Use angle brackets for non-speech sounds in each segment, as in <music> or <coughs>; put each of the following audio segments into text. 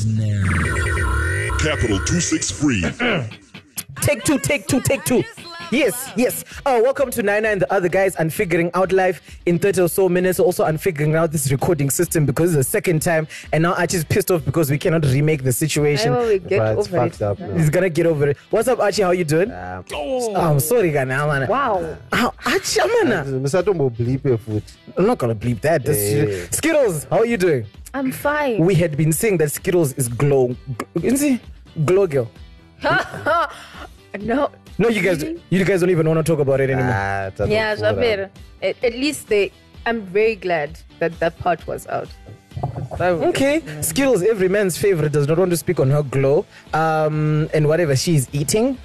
And now, Capital 263. Take two, take two, take two. Yes, yes. Oh, welcome to Onai and the other guys and figuring out life in 30 or so minutes. Also, and figuring out this recording system because it's the second time, and now Archie's pissed off because we cannot remake the situation. I will we get But it's over fucked it. up now. He's gonna get over it. What's up, Archie? How you doing? Um, Oh, I'm sorry, guy. Now, man. Wow. Oh, Archie, man. musatomboblipe futhi I'm not gonna bleep that. That's- Yeah. Skittles, how are you doing? I'm fine. We had been saying that Skittles is glow. You see, glow girl. <laughs> no. No, you guys, you guys don't even want to talk about it anymore. Ah, Yeah, tatopfura. Shabir. At, at least they. I'm very glad that that part was out. Okay, Skittles, every man's favorite, does not want to speak on her glow um, and whatever she's eating.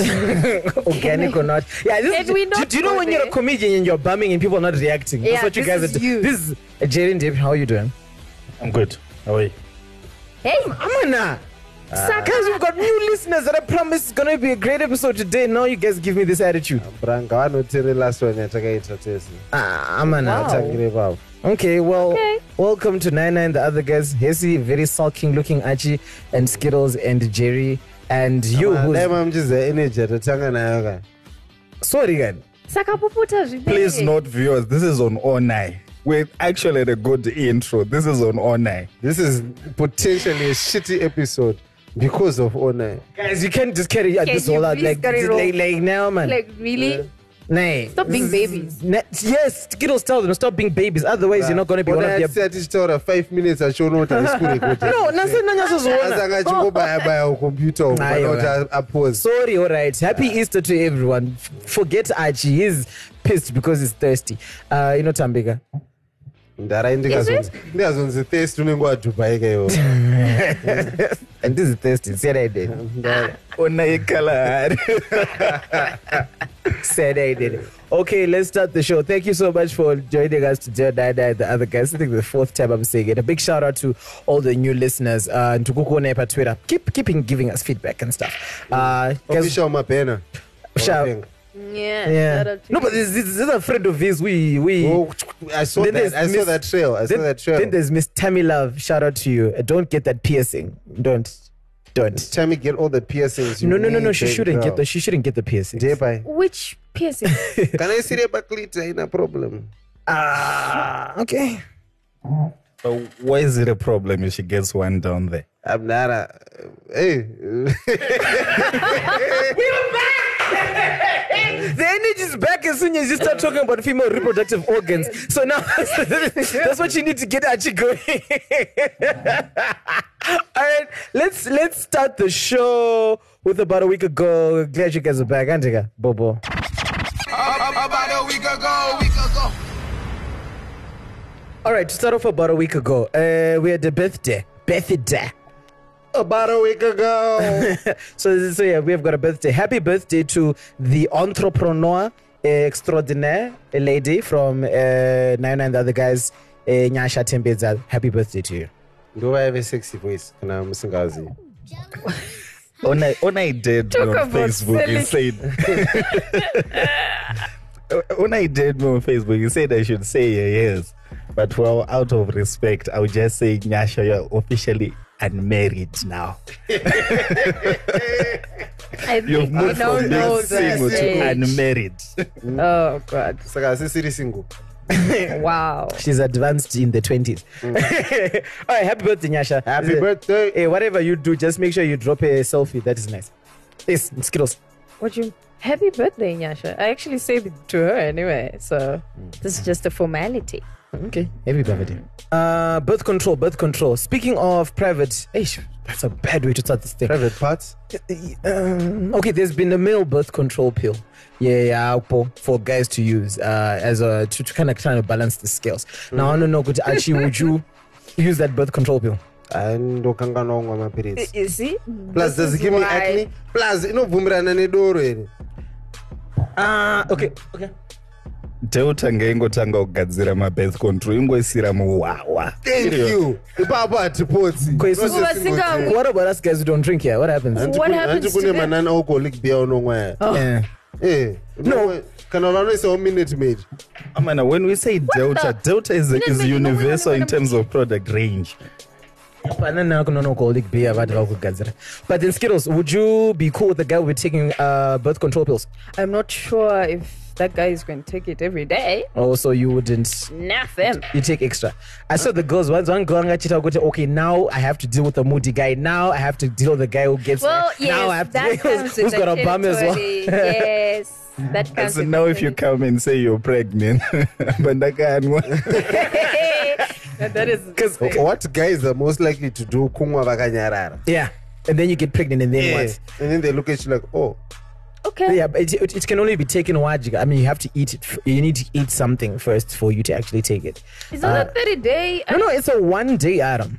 <laughs> Organic or not. Yeah, this Can is, we do, not do you know go when you're a comedian and you're bumming and people are not reacting? That's Yeah, what you this guys are doing. you. This is uh, Jerry and Dave. How are you doing? I'm good. How are you? Hey, Amana. Saka. Guys, we've got new listeners that I promise is going to be a great episode today. Now you guys give me this attitude. branga vanotiri last one yatakaita tese Ah, Amana. Wow. atangire pavo Okay, well, Okay. welcome to Nine Nine, the other guys. Hesi, very sulking looking Archie, and Skittles, and Jerry, and you. dai Who's, mamuchiziva energy yatatanga nayo ka sorry, again. Saka puputa. Please note, viewers, this is on Onai. We're actually at a good intro. This is on Onai. this is potentially a shitty episode because of honor Guys, you can't just carry uh, Can this all out like, like, like now, man. Like, really? Nay. Stop being babies. Ne- yes, Skittles tell them stop being babies. Otherwise, you're not going to be one of their. ati tichitaura 5 minutes achiona kuti haisi kurekodha No, nase nanyasozoona. asanga achingobaya-baya kucomputa uku pana Aiwa. kuti apose Sorry, all right. Happy Easter to everyone. F- Forget Archie. He's pissed because he's thirsty. Uh, you know, Tambika. thirst unenge wadhubaika iwo And this is thirsty. Said I did. Onai Kalahari. Said I did. Okay, let's start the show. Thank you so much for joining us today, Dada, the other guys. I think the fourth time I'm saying it. A big shout out to all the new listeners. Uh, and to Kuku Nepa Twitter. Keep keeping giving us feedback and stuff. Uh, guys, official mapena Shout- Yeah. yeah. shout out to No, but this, this, this is a friend of his. We we. Oh, I saw Then that. there's I saw that trail. I saw that trail. then there's Miss Tammy Love. Shout out to you. Uh, Don't get that piercing. Don't. Don't. Tammy get all the piercings. you No, no, no, no. need, She shouldn't girl. get the. She shouldn't get the piercing. Ndepai. Which piercing? <laughs> Can I see the baklita? Ain't a problem. Ah, okay. So why is it a problem if she gets one down there? I'm not a. Hey. <laughs> <laughs> The energy is back as soon as you start talking about female reproductive organs. So now <laughs> that's what you need to get Archie going. <laughs> All right, let's let's start the show with about a week ago. Glad you guys are back, Antika Bobo. About a week ago, week ago. All right, to start off about a week ago, uh, we had a birthday. Birthday. About a week ago. <laughs> so, so yeah, we have got a birthday. Happy birthday to the entrepreneur extraordinaire, a lady from uh, Onai and the other guys, uh, Nyasha Tembeza. Happy birthday to you. Do I have a sexy voice? Kana musingazi. Onai, Onai did Talk on about Facebook. He said. <laughs> when I did on Facebook. you said I should say yes, but well, out of respect, I would just say Nyasha, you're officially unmarried now. <laughs> I You've think I moved don't from know being single to age. unmarried. <laughs> Oh God! Saka asisiri single. <laughs> Wow. She's advanced in the 20s. Mm. All right, happy birthday, Nyasha. Happy Is it- birthday. Hey, whatever you do, just make sure you drop a selfie. That is nice. Yes, Skittles. What you? Happy birthday, Nyasha. I actually said it to her anyway, so mm. this is just a formality. Okay, happy birthday. Uh, birth control, birth control. Speaking of private, Eish, that's a bad way to start this thing. Private parts. Um, okay, there's been a male birth control pill. Yeah, yeah, for, for guys to use uh, as a to, to kind of trying to balance the scales. Now I don't know, could actually would you <laughs> use that birth control pill? ndokanganwa kumwa mapiritsi You see? plus does it give me acne plus inobvumirana nedoro here Ah, okay, okay. Teutanga ingotanga kugadzira mabirth control ingoisira muhwawa thank you ipapo hatipotsi Kwesi- Processing Vasinga- would- What about us guys who don't drink here? What happens? Hanti What kune- happens hanti to kune them? manan alcoholic beer unomwa ya Yeah. Eh, unomwa- kana vanoisawo minute maid Amana, when we say delta, the- delta is, Minute is Maid, no, wait, universal wait, in wait, terms of product range. Banana non-alcoholic beer vanhu vakugadzira. But then Skittles, would you be cool with the guy with taking uh, birth control pills? I'm not sure if that guy is going to take it every day. Oh, so you wouldn't Nothing. you take extra. I saw the girls once one girl angachita kuti okay now I have to deal with the moody guy. Now I have to deal with the guy who gets Well, <laughs> yes, now I have to that <laughs> deal comes with with who's the got a bum as well. territory. yes, <laughs> that comes. So with now if you come and say you're pregnant, but that guy and that is Because what guys are most likely to do kumwa vakanyarara. Yeah. And then you get pregnant and then Yeah. what? And then they look at you like, oh, okay. Yeah, but it, it, it can only be taken wajiga. I mean, you have to eat it. You need to eat something first for you to actually take it. it. Is that a uh, 30 day? No, no, uh, it's a one day item.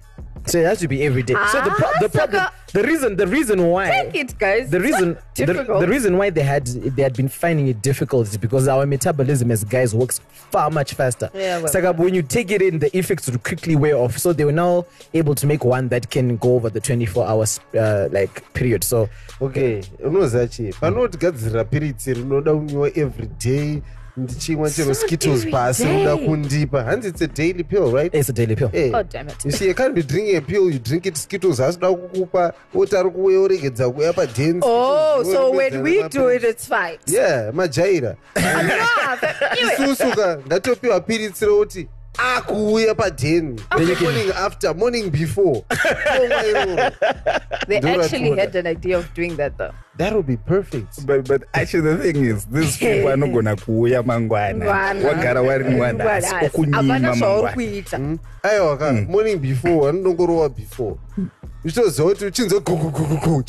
So it has to be every day. so the, pro- Ah, the problem, sucker. the reason, the reason why, Take it, guys. the reason, the, the reason why they had they had been finding it difficult is because our metabolism as guys works far much faster. Yeah, well. It's like uh, when you take it in, the effects will quickly wear off. So they were now able to make one that can go over the 24 hours uh, like period. So okay unoziva chii panotigadzirira piritsi rinoda kunwiwa every day ndichimwa chero skittles pasi unoda kundipa hanzi it's a daily pill right it's a daily pill. Eh. Oh, damn it. You see, you can't be drinking a pill, you drink it skittles, asida kukupa, oti ari kuuya oregedza kuuya padance. Oh, so when we do it, it's fine. Yeah, majaira. <laughs> Ah, isusu ka ndatopiwa piritsi rekuti akuuya padheni morning after morning before Tomwa they actually had an idea of doing that though. that would be perfect But, but actually the thing is these people anogona kuuya mangwana Ngwana. wagara wari mwanhasi Ngwana. okunyima Hapana zvauri mangwana kuita. aiwa ka morning before vanodongorowa before uchitoziva kuti uchinzwa gugugugugu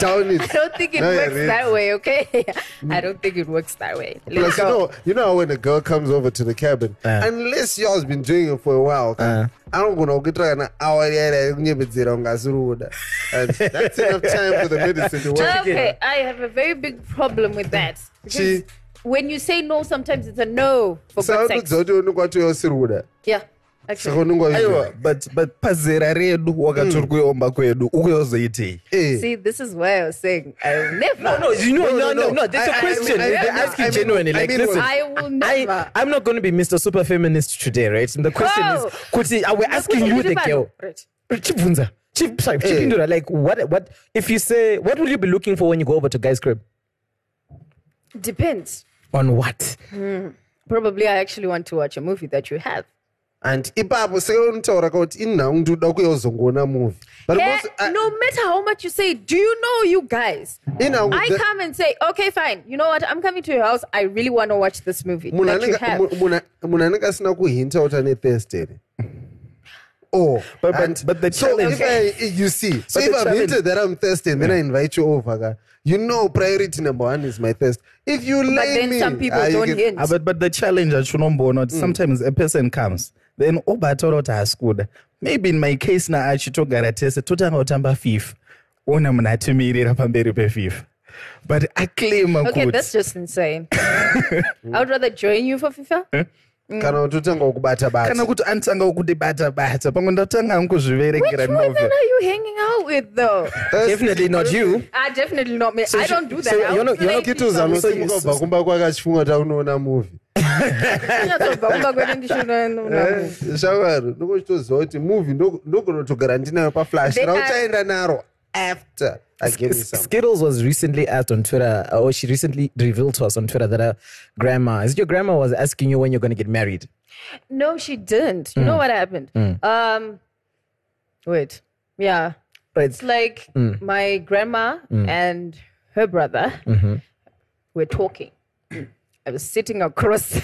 down it I don't think it No, works really. that way, okay? <laughs> I don't think it works that way. Let's Plus, you know, you know when a girl comes over to the cabin, Uh. unless y'all's been doing it for a while, Uh. anogona kuitira kana hour yara yekunyepedzera kunge asiri kuda and that's enough time for the medicine to work Okay, I have a very big problem with that. Because Chi- when you say no, sometimes it's a no for good sex. saududza kuti unenge watoya usiri kuda Yeah, saka actually. unenge aiwa waizwa but but pazera redu wakati uri kuomba mm. kwedu ukuyozoitei Eh. See, this is why I was saying I will never. No, no, you know, no, no, no, no. no. That's a I- I- question. I mean, They're I mean- asking I mean- genuinely. I Like, mean, listen, I will never. I, I'm not going to be Mr. Super Feminist today, right? And the question Oh. is, Kuti, are we asking you, the girl? Right. Chibvunza. Chip, sorry, Chipindura, eh. like, what, what, if you say, what will you be looking for when you go over to guy's crib? Depends. On what? Hmm. Probably I actually want to watch a movie that you have. And ipapo saka unotaura kuti inhau ndiuda kuya uzongoona movie but Eh, most- I- no matter how much you say, do you know you guys? inhau I the- come and say, okay, fine. You know what? I'm coming to your house. I really want to watch this movie munhu that you anenge- have. mu- munhu- munhu anenge asina kuhinta kuti ane thestere Oh, But- but- but the so challenge- if I, you see, so But if I've challenge- hinted that I'm thirsty and then I invite you over, ka, you know, priority number one is my thirst. If you but then me, some people ah, don't can- hint. Ah, but, but the challenge achinomboona Mm. kuti sometimes a person comes then obataura kuti haasi kuda maybe in my case na achitogara tese totanga kutamba fifa ona munhu atimirira pamberi pefifa but aclaima Okay, that's kuti just insane. <laughs> I would rather join you for FIFA. kana kuti utanga kubata bata. Kana kuti anotanga kundibata bata. Pamwe ndatanga Which kuzviverekera women novel are you hanging out with, though? Definitely not you. Ah, definitely not me. I don't do that. so you're not- you're not like, kitu So you- zanosimuka kubva kumba kwake achifunga kuti aunoona movie Kunyatsobva kumba kwedu ndishona nona- Eh, shamwari ndokuchitoziva kuti movie ndo- ndogona kutogara ndinayo paflash They are- rauchaenda naro after I give you some. Skittles was recently asked on Twitter, uh, or she recently revealed to us on Twitter that her grandma, is it your grandma was asking you when you're going to get married? No, she didn't. You know hmm. what happened? Hmm. Um, wait. Yeah. but It's like hmm. my grandma and her brother mm-hmm. were talking. I was sitting across. <laughs>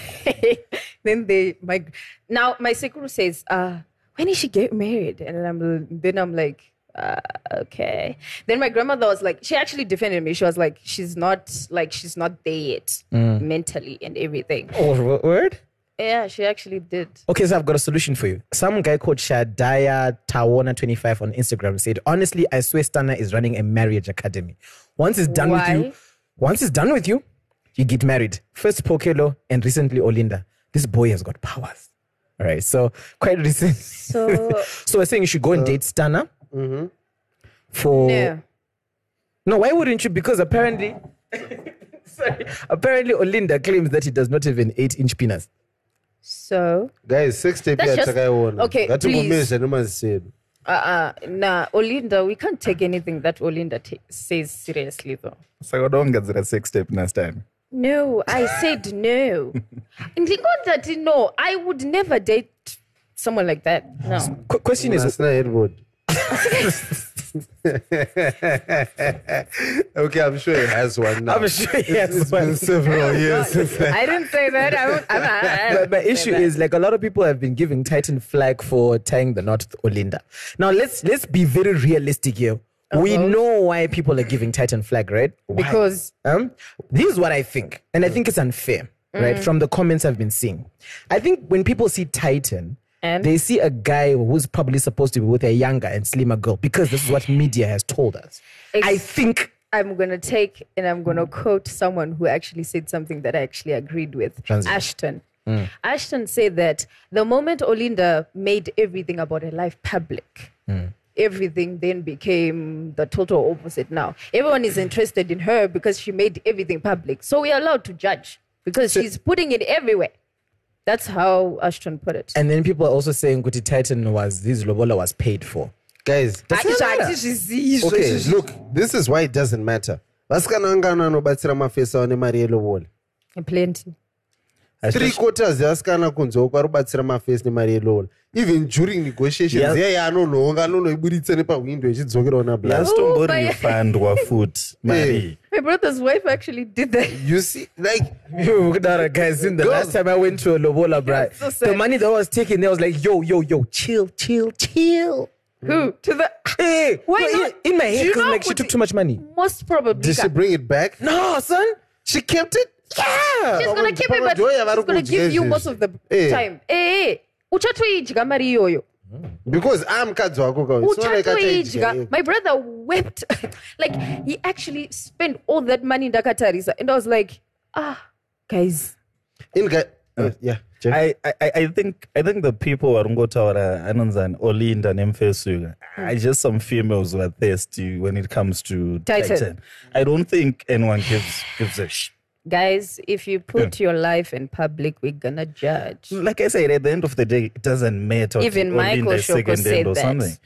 then they my now my sekuru says, uh, when is she get married? And I'm then I'm like, uh, okay. Then my grandmother was like, she actually defended me. She was like, she's not like she's not there yet mentally and everything. Oh, word? Yeah, she actually did. Okay, so I've got a solution for you. Some guy called Shadaya Tawana25 on Instagram said, honestly, I swear Stunner is running a marriage academy. Once it's done Why? with you, once it's done with you, you get married. First Pokello and recently Olinda. This boy has got powers. All right, so quite recent. So <laughs> so we're saying you should go and date Stunner for no. No, why wouldn't you? Because apparently, <laughs> sorry, apparently Olinda claims that he does not have an eight-inch penis. So, guys sex tape That's just- yatakaiona okay, ngatingomezha nemazisedu uh, uh, nah, Olinda, we can't take anything that Olinda ta- says seriously, though. So, don't get udongadzira sex tape nastani No, I said no. <laughs> Ndingodati no, I would never date someone like that. No. Qu- question is asina headboard <laughs> okay i'm sure he has one now I'm sure he has it's been several <laughs> years since I- I didn't say that. I won't, I'm not, I But my issue that. is like a lot of people have been giving Tytan flag for tying the knot with Olinda. Now let's let's be very realistic here. We uh-huh. know why people are giving Tytan flag, right? because Um, this is what I think, and I mm. think it's unfair, right? Mm. From the comments I've been seeing, I think when people see Tytan, And? they see a guy who's probably supposed to be with a younger and slimmer girl because this is what media has told us. Ex- I think I'm going to take and I'm going to quote someone who actually said something that I actually agreed with. Ashton. Mm. Ashton said that the moment Olinda made everything about her life public, everything then became the total opposite now. Everyone is interested in her because she made everything public. So we are allowed to judge because she's putting it everywhere. That's how Ashton put it. and then people are also saying Kuti Tytan was this Lobola was paid for. guys okay look this is why it doesn't matter vasikana vangano anobatsira mafesa ane mari yelobola Plenty. Three quarters yevasikana kunzewo kwari kubatsira mafesi nemari yelobola even during negotiations Yeah. yaiye anonhonga anonoibuditsa nepahwindo ichidzokerawo nablas yasitomborifandwa oh, futi <laughs> mari My brother's wife actually did that. you see like <laughs> Dara, guys, in the Girls. last time I went to a Lobola, bro, so the money that I was taking there was like, yo, yo, yo, chill, chill, chill. Who? To the. Hey, Why no, not? In, my head, you because know like she took too much money. Most probably. did she bring it back No, son. she kept it Yeah. She's gonna keep it, but Pamadhoya vari she's gonna give you most of the Eh. time. Eh, eh. uchatoidya mari iyoyo because amukadzi wako ka it's not like uchatoidya ataidya my brother wept <laughs> like he actually spent all that money ndakatarisa and i was like ah guys in guy uh, yeah Jeff. I, I, I think I think the people waringotaura anonzani Olinda nemfesuka i just some females who are thirsty when it comes to Tytan. I don't think anyone gives gives a sh. Guys if you put your life in public we're gonna judge Like I said, at the end of the day, it doesn't matter. Even Michael Shoko said that. something.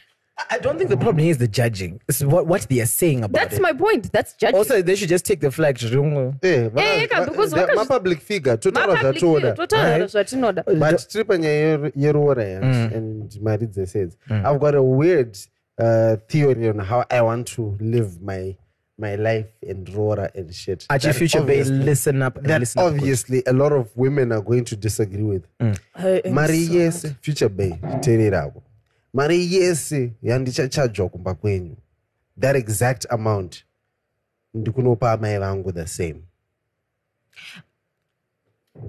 I don't think the problem is the judging. It's what, what they are saying about that's it. my point that's judging also, they should just take the flag. Zhirungu. Eh, vaka- Eh, because the- vaka- mapublic figure totaura Mapublic figure, zvatoda totaura zvatinoda but tiri panyaya yeru- yeroora yes, and mari dzeseds i've got a weird uh, theory on how i want to live my my life and Rora and shit Archie That Future Bay, obviously- listen up. and that listen up good. obviously a lot of women are going to disagree with mm. mari yese future bay teererapo mari yese yandichachajwa kumba kwenyu that exact amount ndikunopa amai vangu the same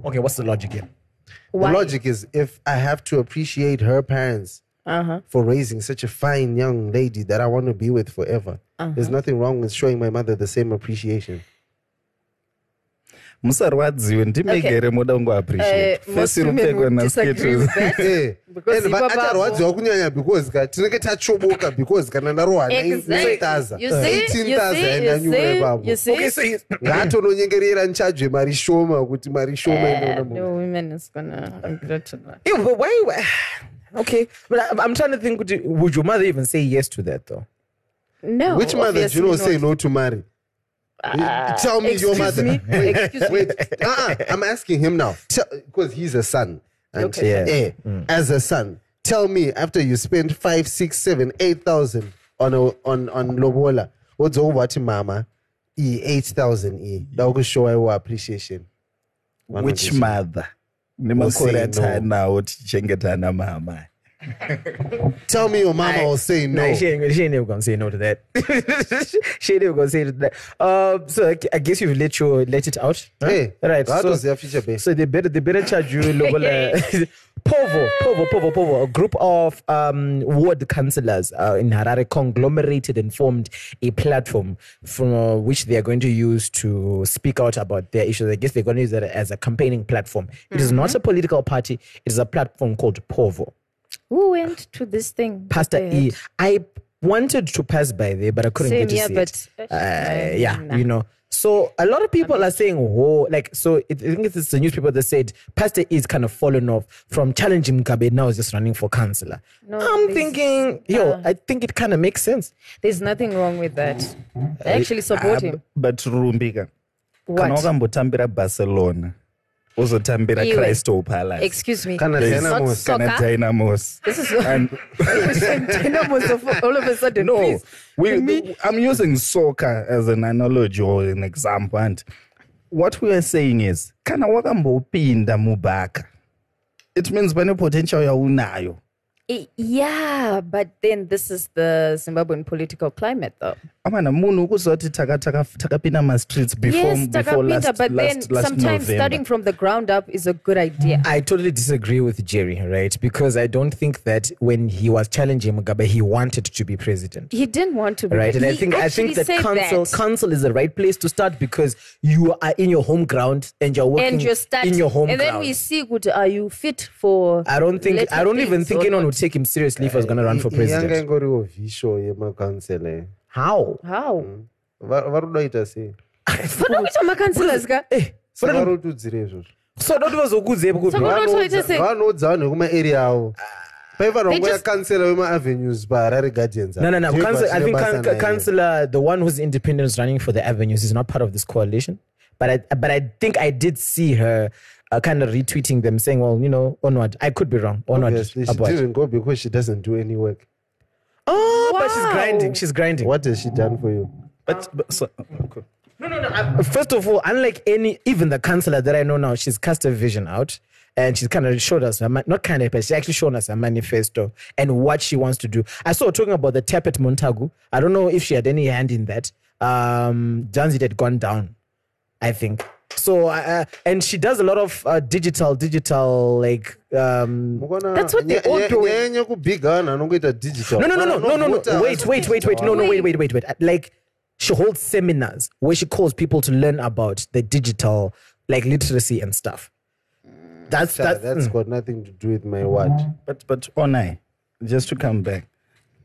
Okay, what's the logic here? Why? The logic is if I have to appreciate her parents uh-huh. for raising such a fine young lady that I want to be with forever, Uh-huh. there's nothing wrong with showing my mother the same appreciation. musarwadziwe ndimegere moda Uh, kungoappreciate most First women irupfekwe would na disagree with sketches. that. <laughs> Eh, Because and va- ibaba- acharwadziwa kunyanya because ka tinenge tachoboka because kana ndarohwa Exactly. 9000 You see, you see, 18000 you andanyura see, ipapo you see. Okay, so you, ngatononyengerera ndichadzve mari shoma kuti mari shoma Uh, inoona munhu no women is gonna agree to that. Yeah, but why? why- Okay, but I, I'm trying to think. Would, you, would your mother even say yes to that though? No. which mother do you know obviously say no to marry tell me your excuse mother me? wait Excuse me? wait uh-uh, i'm asking him now because he's a son and Okay. Yeah. eh, as a son tell me after you spend five six seven eight thousand on a, on on lobola wadzokubva mama E 8000 iyi ndakushowa iwo appreciation which mother say nemakore no. atanawo tichengetana mama tell me your mama will say no Nah, she ain't, she ain't never gonna say no to that. <laughs> she ain't never gonna say no to that. Uh, so I, I guess you've let your let it out. huh? Hey, right. that so, was their future base. so they better they better charge you lobola. <laughs> Povo, Povo, Povo, Povo, a group of um, ward councillors uh, in Harare conglomerated and formed a platform from uh, which they are going to use to speak out about their issues. I guess they're going to use that as a campaigning platform. It is not a political party. It is a platform called Povo. Who went to this thing? Pastor E. I wanted to pass by there, but I couldn't Same get to here, see but it. Uh, yeah, nah. you know. So a lot of people are saying, "Oh, like so." It, I think it's the newspaper that said Pastor is kind of fallen off from challenging Mugabe. Now is just running for councillor. No, I'm thinking, yo, uh, I think it kind of makes sense. There's nothing wrong with that. I actually support Ah, him. but rumbika kana What? wakambotambira barcelona uzotambira Iwe. crystal palace Excuse me. Kana There's Dynamos. not kana soccer. dynamos This is and <laughs> Dynamos of- all of a sudden. no please. we, Me- i'm using soccer as an analogy or an example and what we are saying is kana wakambopinda mubhaka it means pane potential yaunayo Yeah, but then this is the Zimbabwean political climate, though. Amana munhu takapinda mastreets last sometimes starting from the ground up is a good idea. I totally disagree with Jerry, right? Because I don't think that when he was challenging Mugabe, he wanted to be president. He didn't want to be. President. Right and i think i think actually that council that. council is the right place to start because you are in your home ground and you're working and you're starting, in your home and then we see, good, are you fit for? i don't think i don't even think anyone would take him seriously if he was going to run eh, for I- yanga president ingoriwo vhisho yemakansela how? How? vari kudaita sei. Fana kuita makanselas ka? Eh, saka rotudzira izvozvo. So doti vazokudzepo kuti Saka- Vanotoita sei? vanoudza vanhu vekumaarea avo paifanira They nguva just- yakansela wemaavenues paharare guardians no no no. Ndiyo council, i think can, councillor the one who's independent is running for the avenues is not part of this coalition. But i but i think i did see her uh, kind of retweeting them saying well you know onward. I could be wrong. Onward Obviously, she upward. didn't go because she doesn't do any work oh but she's grinding she's grinding what has she done for you but, but so, okay. Uh, First of all, unlike any, even the counselor that I know now, she's cast a vision out and she's kind of showed us, her, not kind of, but she's actually shown us a manifesto and what she wants to do. I saw her talking about the tap at Montagu. I don't know if she had any hand in that. Um, Janzit had gone down, I think. So, uh, and she does a lot of uh, digital, digital, like, um, That's what they're nya- all nya- doing. nyaya nyekubhiga vanhu vanongoita digital. No, no, no, no, no, no, no, wait, wait, wait, wait, no, no, wait, wait, wait, wait. Like, she holds seminars where she calls people to learn about the digital, like literacy and stuff. That's Sha, that's, that's got nothing to do with my word but but onai just to come back.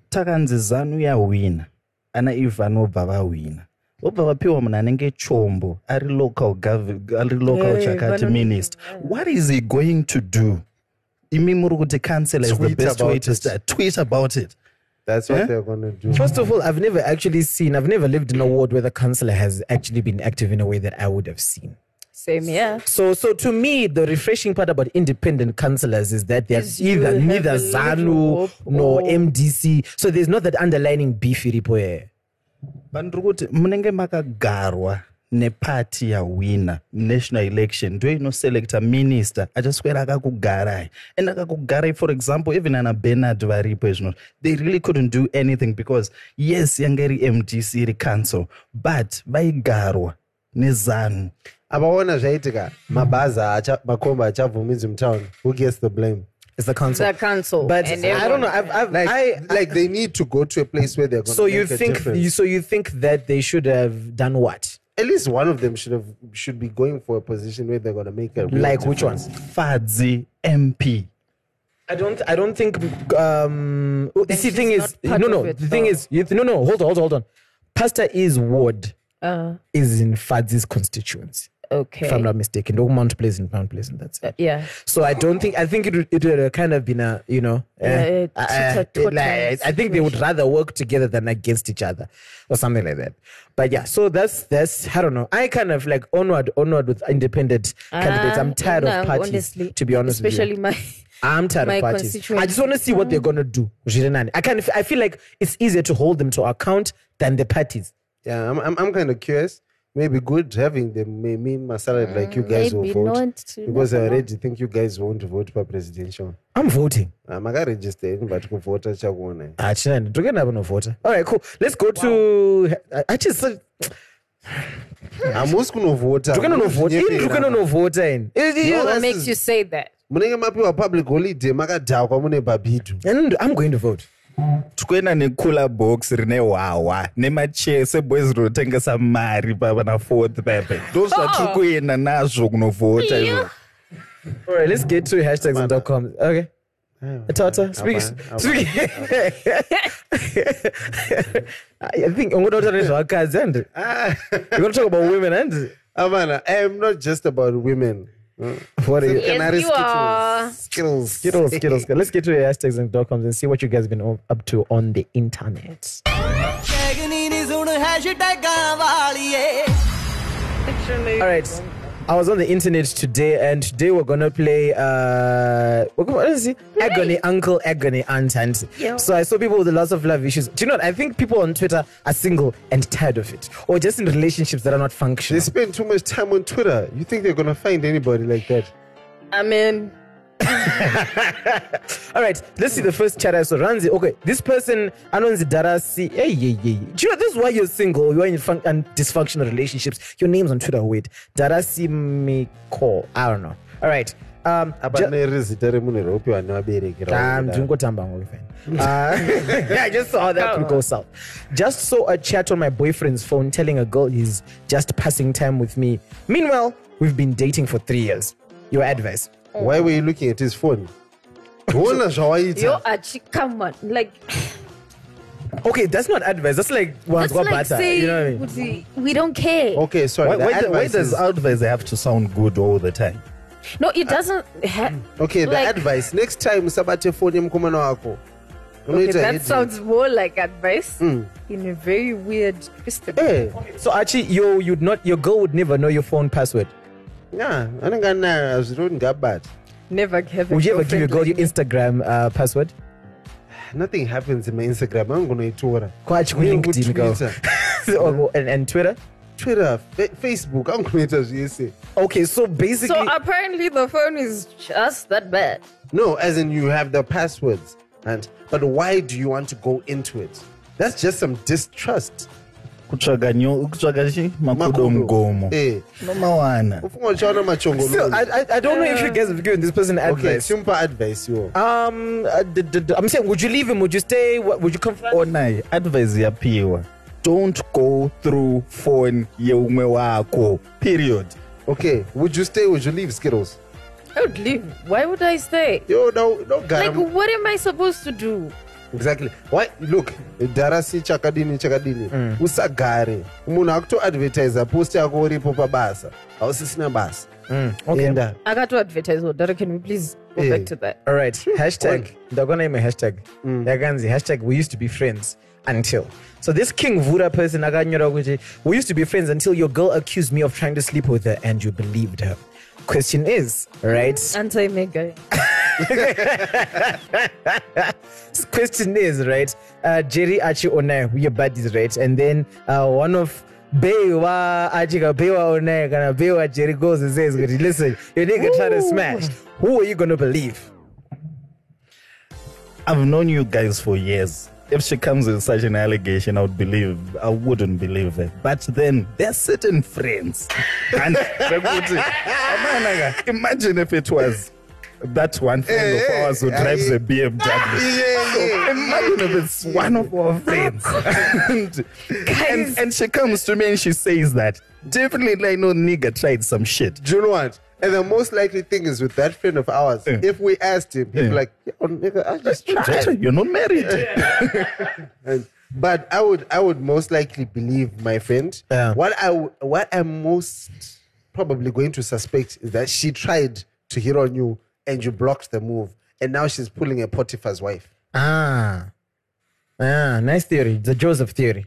Takanzi zanu win, ana ivan vobva vahwina vobva vapiwa munhu anenge chombo ari local ari local Eh, chakati vano- minister what is he going to do imi muri kuti councillor is the Tweet best way to start tweet about it that's what Eh? they're gonna do First of all, I've never actually seen, I've never lived in a ward where the councillor has actually been active in a way that I would have seen. Same here. So, so to me, the refreshing part about independent councillors is that Is there's you either neither ZANU nor or- MDC. So there's not that underlining beef iripo here. but ndiri kuti munenge makagarwa nepati yahwina national election ndo inoselecta minister achaswera akakugarai and akakugarai for example even ana bernard varipo izvino they really couldn't do anything because yes yanga iri mdc iri council but vaigarwa nezanu apaona zvaitika mabhazi acha- makomba achabvumidzwi mutown. Who gets the blame It's the council. The council. but and I don't know. I've, I've, like, I, like they need to go to a place where they're gonna so you make think, difference. you, so you think that they should have done what? at least one of them should have should be going for a position where they're gonna make a real Like which one? difference. fadzi mp I don't. I don't think. Um, you see, thing is, no, no. it, the thing though. is, you, no, no. Hold on, hold on, hold on. Pastor is ward Uh, is in Fadzi's constituency, okay. if I'm not mistaken. No Mount Pleasant, Mount Pleasant. That's it. Uh, yeah. So I don't think. I think it would, it would have kind of been a, you know, Yeah, uh, uh, like, I think they would rather work together than against each other, or something like that. But yeah, so that's that's I don't know. I kind of like onward, onward with independent candidates. I'm Uh, tired no, of parties, honestly, to be honest with you. Especially my. I'm tired My of parties. I just want to see what they're gonna do. Zvirinani. I kind I feel like it's easier to hold them to account than the parties. Yeah, I'm I'm, I'm kind of curious. Maybe good having them may mean Masala like you guys Mm, maybe will vote not. You because I already think you guys won't vote for presidential. I'm voting. I'm Uh, makaregister but to vote I kuvhota chakuona Ah, chinani, ndikuenda apa novhota. All right, cool. Let's go to. I just said. hamusi kunovhota Ndikuenda novhota. Ini ndikuenda novhota ini. No, What makes you say that? munenge mapiwa public holiday makadhakwa mune bhabhidhu and I'm going to vote. Tikuenda necooler box rine hwahwa nemache seboys rinotengesa mari pavana fourth pepe ndo zvatiri oh. kuenda nazvo kunovhota izvo All right, let's get to hashtags and dot com. Okay. Tata, speak. Speak. <laughs> I think I'm going to talk about cars and <laughs> you're going to talk about women and Amana, I am not just about women. <laughs> What are you? Yes, you are. Skittles. Skittles, Skittles, Skittles. Let's get to the hashtags and dot coms and see what you guys have been o- up to on the internet. All right. I was on the internet today, and today we're gonna play. Uh, what what is it? Agony uncle, agony aunt, and Yeah. so I saw people with lots of love issues. Do you know? what? I think people on Twitter are single and tired of it, or just in relationships that are not functional. They spend too much time on Twitter. You think they're gonna find anybody like that? I mean, <laughs> All right, let's see the first chat I saw. Ranzi, okay, this person, Anonzi Darasi. Hey, yeah, yeah. Do you know this is why you're single? You're in fun- and dysfunctional relationships. Your name's on Twitter. Wait, Darasi Miko. I don't know. All right. Um, apa ju- nerezita remunhu ropiwa nevabereki Um, ndingotamba ngoku fam. Uh, <laughs> I just saw that could go south. Just saw a chat on my boyfriend's phone telling a girl he's just passing time with me. Meanwhile, we've been dating for three years. Your advice? Why were you looking at his phone <laughs> ona yo, zvawaita Achi, come on. Like, Okay, that's not advice. That's like that's wanzwa like butter. saying, You know what I mean? we- we don't care. okay sorry Why, the why, do- why advice does is- advice have to sound good all the time? No, it doesn't. Ha- okay the like- advice next time usabate foni yemukomana wako okay, unoita that heading. sounds more like advice in a very weird, twisted Eh, So actually, you you'd not your girl would never know your phone password. Yeah anenge anayo hazviroti ngabata Never have a Would you ever give your girlfriend girl your Instagram uh, password? nothing happens in my instagram angonoitora Ko Archie ku LinkedIn girl. <laughs> Or- and, and Twitter. twitter Fa- facebook angonoita zvese Okay, so basically, So apparently the phone is just that bad. no as in you have the passwords and but why do you want to go into it that's just some distrust Kutsvaga nyo- kutsvaga chi? Makudo mugomo. Eh, Nomawana. ufunga uchaona machongo I, I I don't know if you guys have given this person okay advice. simple advice yo Um, uh, d- d- d- I'm saying, would you leave him? Would you stay? Would you come? confront? Onai, advice yapiwa. Don't go through phone yeumwe wako. Period. okay would you stay would you leave skittles I would leave. Why would I stay? yo no no gara Like, what am I supposed to do? Exactly why look dharasi chakadini chakadini mm. usagare munhu akutoadvertisa post yako uripo pabasa hausisina basa mm, okay. enda I got to advertise. Dara, can we please go Eh. back to that? All right. Hashtag. They're gonna name a hashtag. Mm. Yaganzi. Hashtag. We used to be friends until. So this King Vura person, akanyora kuti, we used to be friends until your girl accused me of trying to sleep with her and you believed her. Question is, right? <laughs> Anti mega. <laughs> Question is, right? Uh, Jerry Achi Onai, we are buddies, right? And then uh, one of Bewa Achika Bewa Onai, kana Bewa Jerry goes and says, listen, your nigga trying to smash. Who are you gonna believe? I've known you guys for years. If she comes with such an allegation, I would believe. I wouldn't believe it. But then there's certain friends. And imagine if it was that one friend of Eh, ours who drives eh, a BMW. yeah, yeah. Imagine if it's one of our friends. and, and, and she comes to me and she says that. Definitely, I know nigga tried some shit. do you know what and the most likely thing is with that friend of ours Yeah. if we asked him he'd be like Yo, nigga, I just tried. You're not married. <laughs> And, but I would I would most likely believe my friend. Yeah. What I what I'm most probably going to suspect is that she tried to hit on you and you blocked the move, and now she's pulling a Potiphar's wife. Ah. Ah, nice theory. The Joseph theory.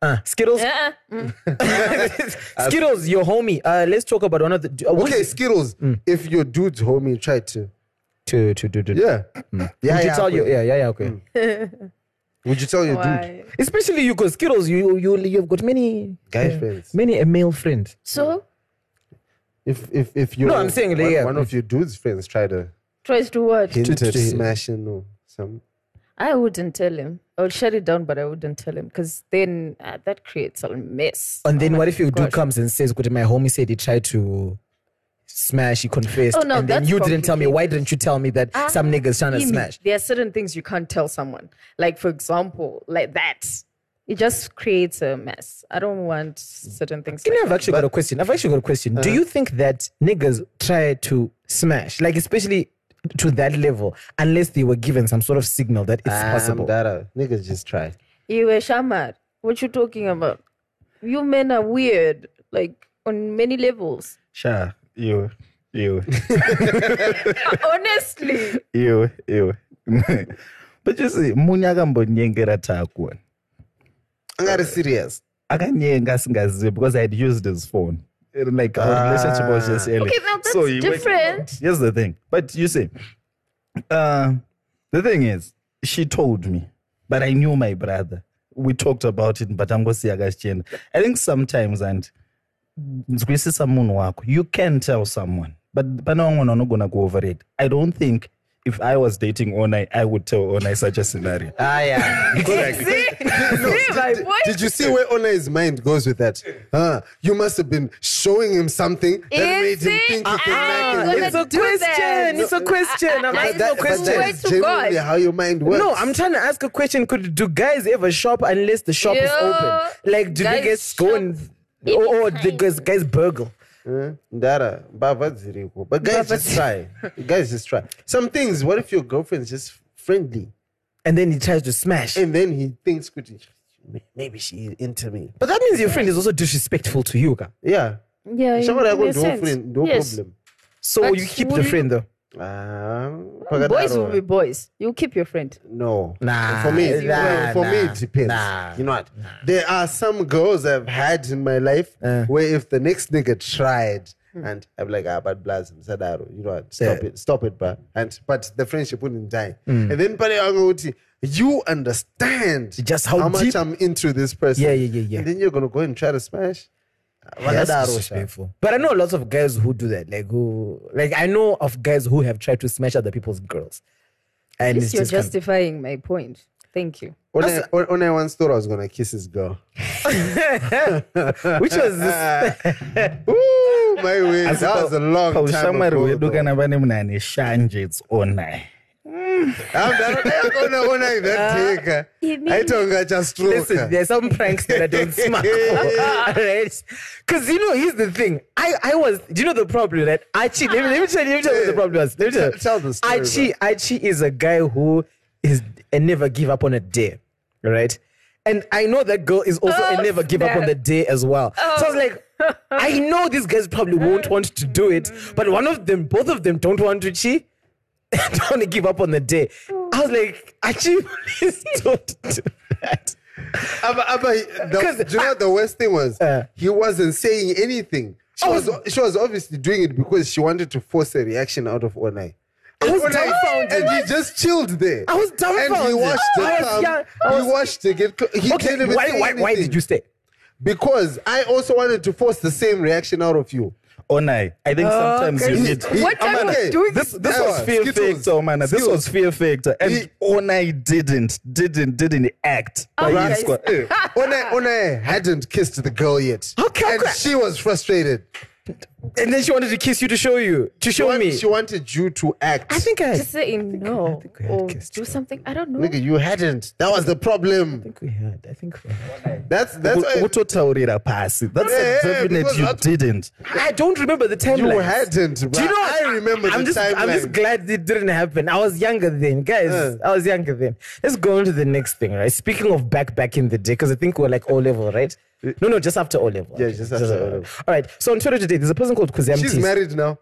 Ah, Skittles. Yeah. <laughs> Skittles, your homie. Uh, let's talk about one of the. Uh, Okay, is- Skittles. If your dude's homie tried to, To to do. to yeah, yeah, Would you yeah, tell you? Yeah, yeah, yeah. Okay. Would you tell your dude? Especially you, because Skittles, you you you've got many Guy friends. many a male friend. So, If if if you No, I'm saying, one, yeah. one of your dude's friends try to tries to what? hint To- at to- smashing or some. I wouldn't tell him. I would shut it down, but I wouldn't tell him because then uh, that creates a mess. And then Oh what if your dude gosh. comes and says, "Good, my homie said he tried to smash, he confessed." Oh, no, and then that's you didn't tell me. Why complicated. didn't you tell me that some niggas trying to Imi, smash? There are certain things you can't tell someone. Like, for example, like that. It just creates a mess. I don't want certain things. You know, Like I've actually got a question. I've actually got a question. Do you think that niggas try to smash, like especially to that level unless they were given some sort of signal that it's Um, possible. Dara, niggas just try. You a shamar. What you talking about? You men are weird, like on many levels. Sha, you, <laughs> you, Honestly. you, <laughs> you. but you see, munhu akambonyengera takwa. Angari serious. akanyenga asingazivi because I had used his phone. And, Like our relationship was just early. Okay, now that's he went- different. Here's the thing. But you see, uh, the thing is, she told me, but I knew my brother. We talked about it, but I'm going to see I think sometimes, and nzwisisa munhu wako you can tell someone but pana vamwana vanogona go over it i don't think if i was dating onai i would tell onai such a scenario Ah, yeah. <laughs> <laughs> See, <laughs> see my did, point? did you see where Onai's mind goes with that? Huh? You must have been showing him something that Is made him it? think you can Ah, like gonna it's a do that. question. It's a question. I'm I- I- asking That, a question. Swear that's to genuinely God. how your mind works. No, I'm trying to ask a question. Could do guys ever shop unless the shop is open? Like, do they get guys go and shop or, or the guys guys burgle? Dara, mbava dziriko. But guys just try. guys just try. Some things, what if your girlfriend's just friendly? And then he tries to smash. And then he thinks, "Kuti, maybe she into me. But that means your friend is also disrespectful to you, guy. Yeah. Yeah, Shamara in a no friend, no Yes. problem. So But you keep will the you- friend though. Ah, Boys will be boys. You keep your friend. No. Nah, For me, nah, well, for me, it depends. nah, you know what? There are some girls I've had in my life Uh. where if the next nigga tried, and I'm like, ah, but blast Sadaro, you know what? Stop Yeah. it, stop it, but And but the friendship wouldn't die. Mm. And then Pale you understand Just how much deep- I'm into this person. Yeah, yeah, yeah, yeah. And then you're gonna go and try to smash. That's disrespectful. But I know lots of guys who do that. Like who, like I know of guys who have tried to smash other people's girls. And At it's least you're just kind justifying my point. Thank you. When I, when I once thought I was gonna kiss his girl. <laughs> which was this, <laughs> <laughs> Ooh, my way. That was a long time ago. hwedu though. kana vane munhu ane shanje its onai ndakona that aitonga listen, chastroka there's some pranks that I don't <laughs> smack. right? Because you know, here's the thing. I, I was, do you know the problem that Archie? Let me, let me tell you. Let me tell you what the problem was. Let me tell you. Tell- tell the story, Archie, Archie is a guy who is a never give up on a day, right? And I know that girl is also Oh, a never give up on snap. the day as well. So I was like, oh. I know these guys probably won't want to do it, but one of them, both of them don't want to cheat. <laughs> don't want to give up on the day. I was like, actually, please don't do that. Abba, Abba, the, 'Cause do you know what the worst thing was? Uh. he wasn't saying anything. She I was, was- she was obviously doing it because she wanted to force a reaction out of Onai. I was dumbfounded. And he just chilled there. I was And he watched I the was come. young. I He watched it get. He Okay, didn't even why, say why, why did you stay? Because I also wanted to force the same reaction out of you. Onai i think sometimes you need He- What I'm type of okay. doing- this this was fear Skittles. factor man this was fear factor and He- onai didn't didn't didn't act Oh, Like, yes. he's got- eh. Onai, Onai hadn't kissed the girl yet. Okay, and okay. she was frustrated. And then she wanted to kiss you to show you, to She, show want- me. she wanted you to act. I think I, Just say no we had or do something. I don't know. Nigga, you hadn't. That was the problem. I think we had. I think we had. That's that's why kutotaurira pasi that's Yeah, a yeah, definite because you that- didn't I don't remember the time. you hadn't. Bro. Do you know? I remember I'm the just, I'm just glad it didn't happen. I was younger then, guys. Yeah. I was younger then. Let's go on to the next thing, right? Speaking of back back in the day, because I think we're like O level, right? No, no, just after O level. Yeah, just after O level. All right. So on Twitter today, there's a person called Kuzem She's married now.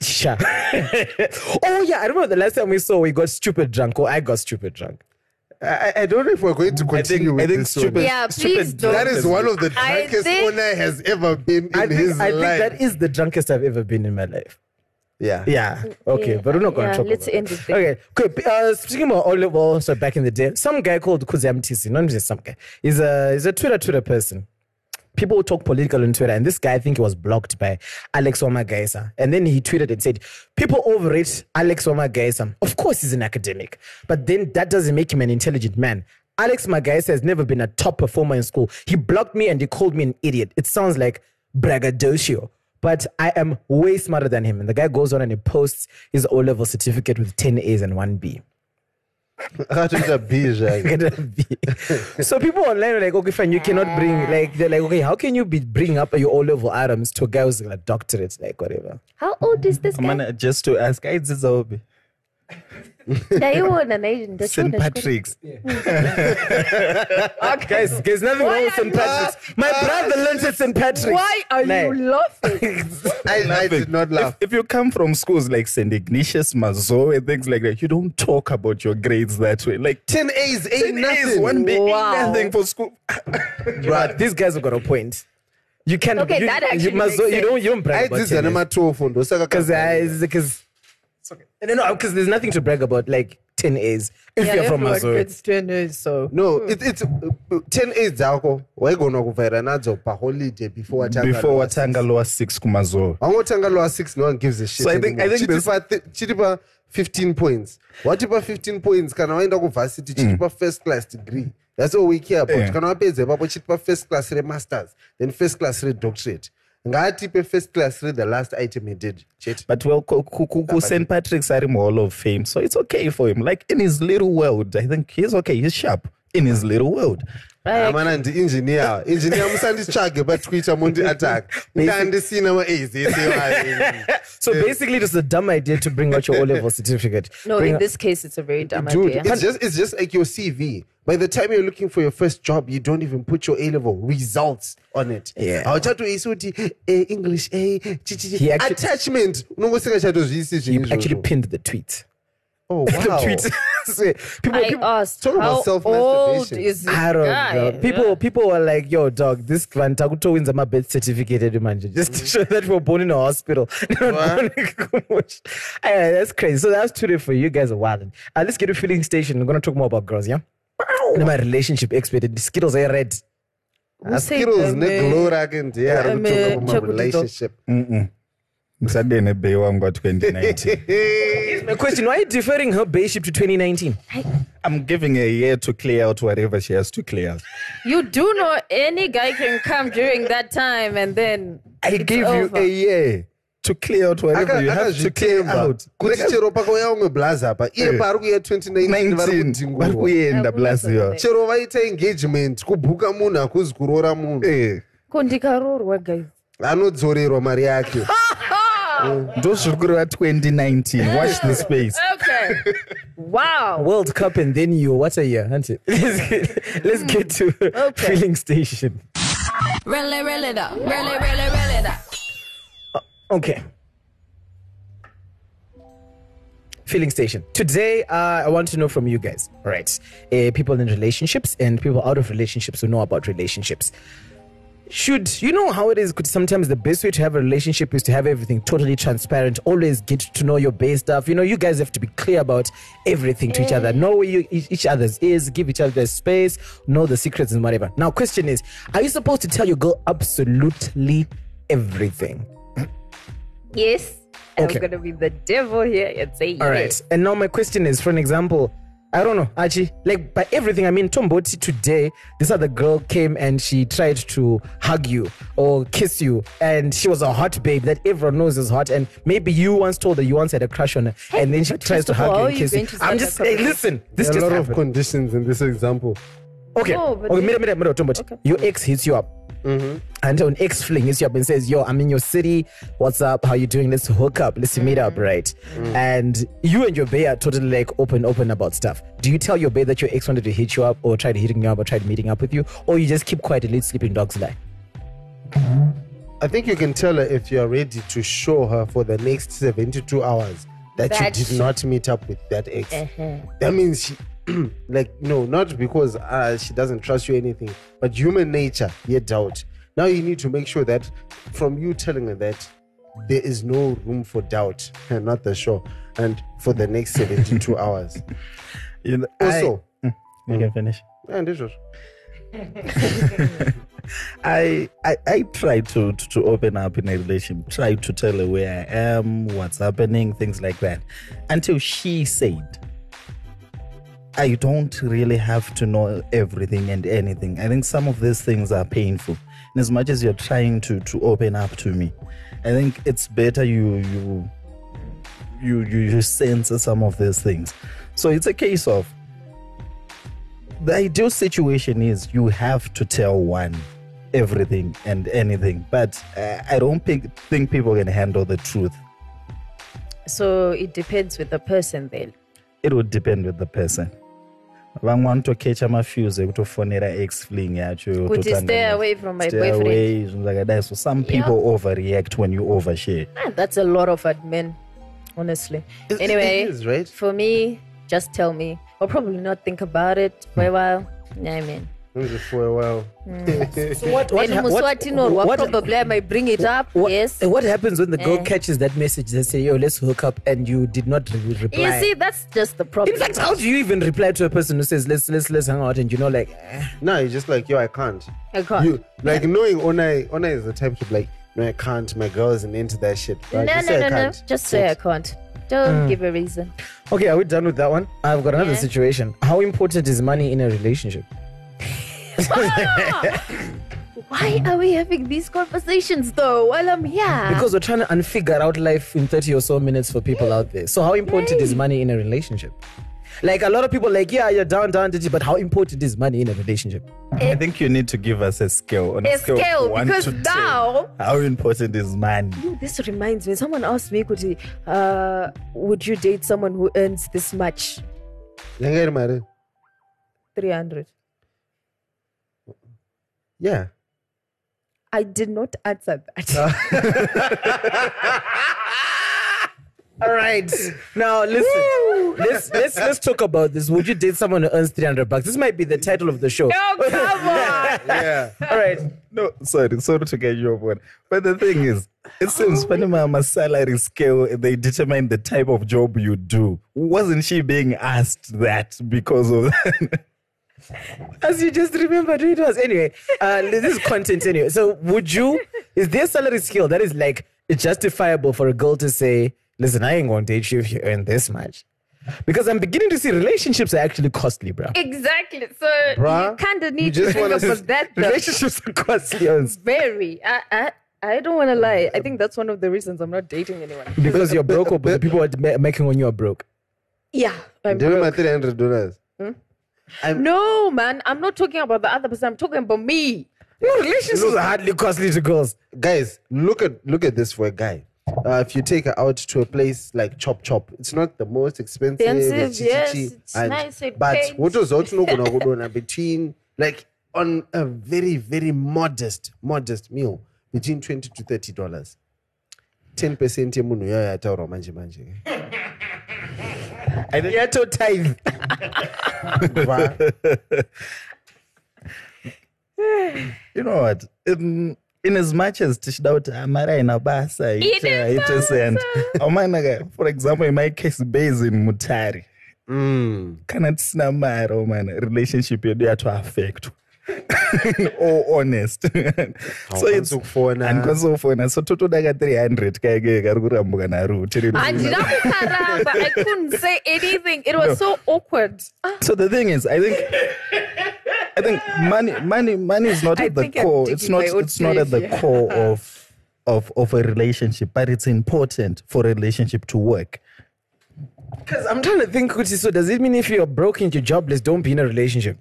Sure. <laughs> oh yeah, I remember the last time we saw we got stupid drunk, or I got stupid drunk. I, I- I don't know if we're going to I think continue with I think this stupid one. Yeah, stupid please don't. That is one of the I drunkest think- Onai has ever been in I think, his I think life. that is the drunkest I've ever been in my life. yeah. Yeah. Okay, Yeah, but we're not going to yeah, talk let's about end it. it. Okay, good. Uh, speaking about all well, so back in the day, some guy called Kuzem TC, not just some guy. He's a he's a Twitter Twitter person. People talk political on Twitter, and this guy I think he was blocked by Alex Magaisa. And then he tweeted and said, People overrate Alex Magaisa. Of course he's an academic, but then that doesn't make him an intelligent man. Alex Magaisa has never been a top performer in school. He blocked me and he called me an idiot. It sounds like braggadocio. But I am way smarter than him. And the guy goes on and he posts his O level certificate with 10 A's and 1 B. Akatoita B, Jacques. Get a B. <laughs> so people online are like, okay, fine, you cannot bring, ah. like, they're like, okay, how can you be bring up your O level items to a guy who's got a doctorate, like, whatever? How old is this I'm guy? Man, just to ask I dzidzaupi ndaiona nai- St. ndachiona chikoro- Patrick's. <laughs> Guys, there's nothing Why wrong with St. Patrick's. My brother learned at St. Patrick's. Why are Nah. you laughing? <laughs> I, I did not laugh. If, if you come from schools like St. Ignatius, Mazo, and things like that, you don't talk about your grades that way. Like 10 A's ain't 10 A's, nothing. one B, ain't Wow. nothing for school. <laughs> But these guys have got a point. You can't. Okay, you, that you, actually must, makes you don't. sense. You don't brag I about did that 10 nematofo ndosaka because because no no because there's nothing to brag about like 10 A's if Yeah, you're from everyone Missouri. gets 10 A's, so. No it, it's uh, 10 A's dzako waigona kuvhaira nadzo paholiday before watanga Before lower Watanga lower six kumazo. wangotanga lower 6 no one gives a shit So I think- I anymore. think this- Chitipa thi- chitipa 15 points. Watipa 15 points kana waenda kuvhasity chitipa first class degree. That's all we care about. Yeah. kana wapedza ipapo chitipa first class remasters then first class redoctorate ngaatipe first class re the last item he did chete But well, St. Patrick's are in Hall of Fame, so it's okay for him. Like in his little world, I think he's okay. He's sharp in his little world. amana ndiinjiniya injiniya musanditsvage patwitter mundi attack ndandisina maaz ese So basically, it's a dumb idea to bring out your O level certificate. no, Bring in out- this case, it's a very dumb Dude, idea. it's just it's just like your CV. By the time you're looking for your first job, you don't even put your A level results on it. Yeah. Hauchatoisi kuti English A He actually- attachment unongosingachatozviisi he zvinhu actually izvozvo. pinned the tweet. Oh <laughs> wow. <laughs> people, I people, asked, talk about how old self-masturbation. is I don't guy? know. People, people were like, "Yo, dog, this Kvanta wins my birth certificate, edu manje, just to show that we were born in a hospital." <laughs> Not born. Yeah, that's crazy. So that's today for you guys. Are wild. Uh, let's get to filling station. I'm gonna talk more about girls. Yeah. And my relationship expert. The Skittles are red. Who said Skittles them, neglow eh, rake ndiye ari um, kutoka eh, kuma check with the relationship. Musadene bay wangu wa 2019. My question: Why are you deferring her bayship to 2019? I'm giving her a year to clear out whatever she has to clear out. You do know any guy can come during that time and then I it's gave over. you a year to clear out whatever Aka- you have to clear out. kuti chero pakauya umwe blaza apa iye Eh. paari kuya 2019 vari 19 kuenda Hakuna blaziwa chero vaita engagement kubhuka munhu hakuzi kuroora munhu Eh, ko ndikaroorwa guys anodzorerwa mari yake <laughs> ndozviri kureva 2019 watch the space okay wow World Cup and then you. What a year, aren't it? <laughs> Let's get, let's get to Okay. filling station. Really, really up. Really, really, really up. Okay. Filling station. Today, uh, I want to know from you guys, right? Uh, people in relationships and people out of relationships who know about relationships. Should you know how it is? Could sometimes the best way to have a relationship is to have everything totally transparent. Always get to know your base stuff. You know, you guys have to be clear about everything to each other. Mm. Know where you, each other's is. Give each other space. Know the secrets and whatever. Now, question is: Are you supposed to tell your girl absolutely everything? yes i'm gonna be the devil here and say All yes. right. And now my question is, for an example, I don't know, Archie, like by everything, I mean, Tomboti today, this other girl came and she tried to hug you or kiss you, and she was a hot babe that everyone knows is hot. And maybe you once told her you once had a crush on her, and then she tries to hug you how and are you kiss you. I'm just, that hey, listen, this There are just a lot happened. of conditions in this example. Okay. No, but okay, then- minute, minute, minute, Tomboti. Okay. Your ex hits you up. Mm-hmm. And an ex fling hits you up and says, Yo, I'm in your city. What's up? How you doing? Let's hook up. Let's meet up, mm-hmm. right? Mm-hmm. And you and your bae are totally like open, open about stuff. Do you tell your bae that your ex wanted to hit you up or tried hitting you up or tried meeting up with you? Or you just keep quiet and let sleeping dogs lie? I think you can tell her if you are ready to show her for the next 72 hours that, That you she- did not meet up with that ex. Uh-huh. That means she, <clears throat> like, no, not because uh, she doesn't trust you anything, but human nature, you doubt. Now you need to make sure that from you telling her that there is no room for doubt, <laughs> and not the show, and for the next 72 <laughs> hours. You know, Also, I, you can finish. and this was- <laughs> I, I I try to, to to open up in a relationship, try to tell her where I am, what's happening, things like that. Until she said, I don't really have to know everything and anything. I think some of these things are painful. And as much as you're trying to to open up to me, I think it's better you you you you, you censor some of these things. So it's a case of the ideal situation is you have to tell one everything and anything but uh, i don't think, think people can handle the truth So it depends with the person then. it would depend with the person vamwe vanotokecha mafuse ekutofonera ex fling yacho Kuti yototanga stay nayo. away from my Stay boyfriend. away, zvinhu zvakadai so some people overreact when you overshare Ah, That's a lot of admin, honestly. anyway, it is, right? for me, just tell me. I'll probably not think about it for a while. Yeah, I mean. For a. So what, what, Then ha- what, Muswatino, probably I might bring it up. what, yes. what happens when the girl Eh. catches that message? They say, yo, let's hook up, and you did not re- reply. You see, that's just the problem. In fact, how do you even reply to a person who says, let's let's let's hang out, and you know, like, eh, No, you're just like, yo, I can't. I can't. You like knowing Ona Ona is the type to be like, no, I can't. My girl isn't into that shit. Right? no, Just no, no, no. Just say I can't. Don't Mm. give a reason. okay, are we done with that one? I've got another Yeah. situation. How important is money in a relationship? <laughs> Why are we having these conversations though while I'm here? Because we're trying to unfigure out life in 30 or so minutes for people out there. So, how important is money in a relationship? Like, a lot of people, like, yeah, you're down, down, digi, but how important is money in a relationship? i think you need to give us a scale on a, A scale, scale, one because to 10. now- how important is money this reminds me. Someone asked me, Kuti, uh, would you date someone who earns this much? Yangeri mari. 300. Yeah. I did not answer that. <laughs> All right. Now listen. let's let's let's talk about this. Would you date someone who earns 300 bucks? This might be the title of the show. oh, <laughs> come on. Yeah. All right. no sorry sorry to get you off one but the thing is it seems oh. panama salary scale they determine the type of job you do wasn't she being asked that because of that <laughs> As you just remembered who it was. Anyway, uh, this is content anyway. So would you is there a salary scale that is like justifiable for a girl to say, listen, I ain't gonna date you if you earn this much? Because I'm beginning to see relationships are actually costly, bro. Exactly. So Bruh, you kind of you need to just think wanna about that. though. Relationships are costly Very. I, I, I don't want to lie. I think that's one of the reasons I'm not dating anyone. because you're broke or the people are making on you are broke. Yeah. I'm Give me my broke. three hundred dollars. No, man. I'm not talking about the other person. I'm talking about me. No, relationships are hardly costly to girls. Guys, look at look at this for a guy. Uh, if you take her out to a place like Chop Chop, it's not the most expensive. Expensive, chi- chi- yes, chi, it's nice, it but pays. what was also gonna go down between like on a very very modest modest meal between twenty to thirty dollars. Ten percent yemunhu yayo yataurwa manje manje. <laughs> Yato tithe. <laughs> Va? you know what in, in as much as tichida kuti amari aina basa ite ite send aumanaga for example in my case based in Mutare Mm. kana tisina mari omana relationship yedu yatoaffectwa all honest <laughs> oh, so Haukwanisi it's kufona. handikwanisi kufona so totoda ka 300 kaike ah, kari kurambuka naro Handina <laughs> kukaramba. I couldn't say anything. It was so awkward. Ah. So the thing is, I think, I think money, money, money is not I at the core. It's not. It's not at the grave core of, of, of a relationship. But it's important for a relationship to work. Because I'm trying to think, Kuti, so does it mean if you're broke and you're jobless, don't be in a relationship?